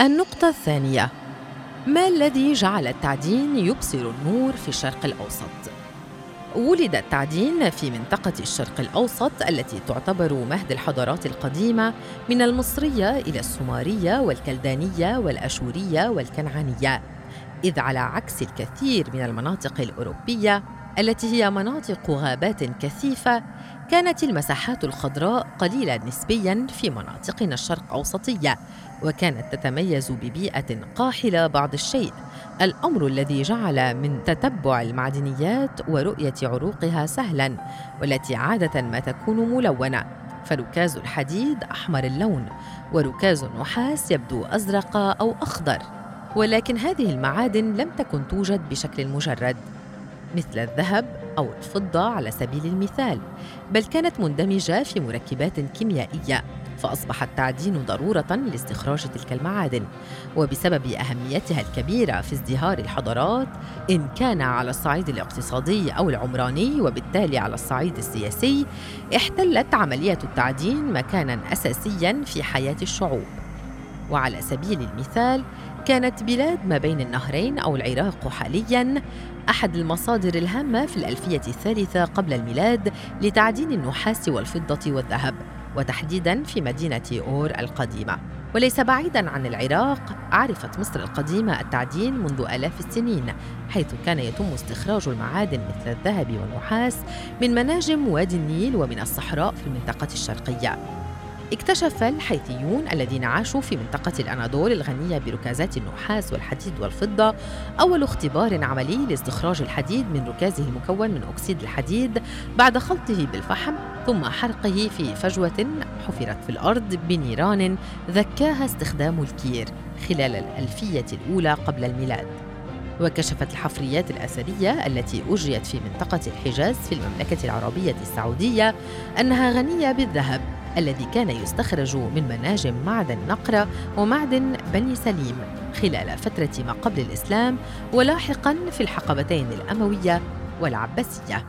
النقطة الثانية ما الذي جعل التعدين يبصر النور في الشرق الأوسط؟ ولد التعدين في منطقة الشرق الأوسط التي تعتبر مهد الحضارات القديمة من المصرية إلى السومرية والكلدانية والأشورية والكنعانية إذ على عكس الكثير من المناطق الأوروبية التي هي مناطق غابات كثيفة كانت المساحات الخضراء قليلة نسبياً في مناطقنا الشرق أوسطية وكانت تتميز ببيئة قاحلة بعض الشيء. الأمر الذي جعل من تتبع المعدنيات ورؤية عروقها سهلاً والتي عادة ما تكون ملونة. فركاز الحديد أحمر اللون وركاز النحاس يبدو أزرق أو أخضر. ولكن هذه المعادن لم تكن توجد بشكل مجرد. مثل الذهب أو الفضة على سبيل المثال بل كانت مندمجة في مركبات كيميائية فأصبح التعدين ضرورة لاستخراج تلك المعادن. وبسبب أهميتها الكبيرة في ازدهار الحضارات إن كان على الصعيد الاقتصادي أو العمراني وبالتالي على الصعيد السياسي احتلت عملية التعدين مكانا أساسيا في حياة الشعوب. وعلى سبيل المثال كانت بلاد ما بين النهرين أو العراق حالياً أحد المصادر الهامة في الألفية الثالثة قبل الميلاد لتعدين النحاس والفضة والذهب وتحديداً في مدينة أور القديمة. وليس بعيداً عن العراق عرفت مصر القديمة التعدين منذ آلاف السنين حيث كان يتم استخراج المعادن مثل الذهب والنحاس من مناجم وادي النيل ومن الصحراء في المنطقة الشرقية. اكتشف الحيثيون الذين عاشوا في منطقة الأناضول الغنية بركازات النحاس والحديد والفضة. أول اختبار عملي لاستخراج الحديد من ركازه المكون من أكسيد الحديد بعد خلطه بالفحم ثم حرقه في فجوة حفرت في الأرض بنيران ذكاها استخدام الكير خلال الألفية الأولى قبل الميلاد. وكشفت الحفريات الأثرية التي أجريت في منطقة الحجاز في المملكة العربية السعودية أنها غنية بالذهب. الذي كان يستخرج من مناجم معدن نقرة ومعدن بني سليم. خلال فترة ما قبل الإسلام ولاحقا في الحقبتين الأموية والعباسية.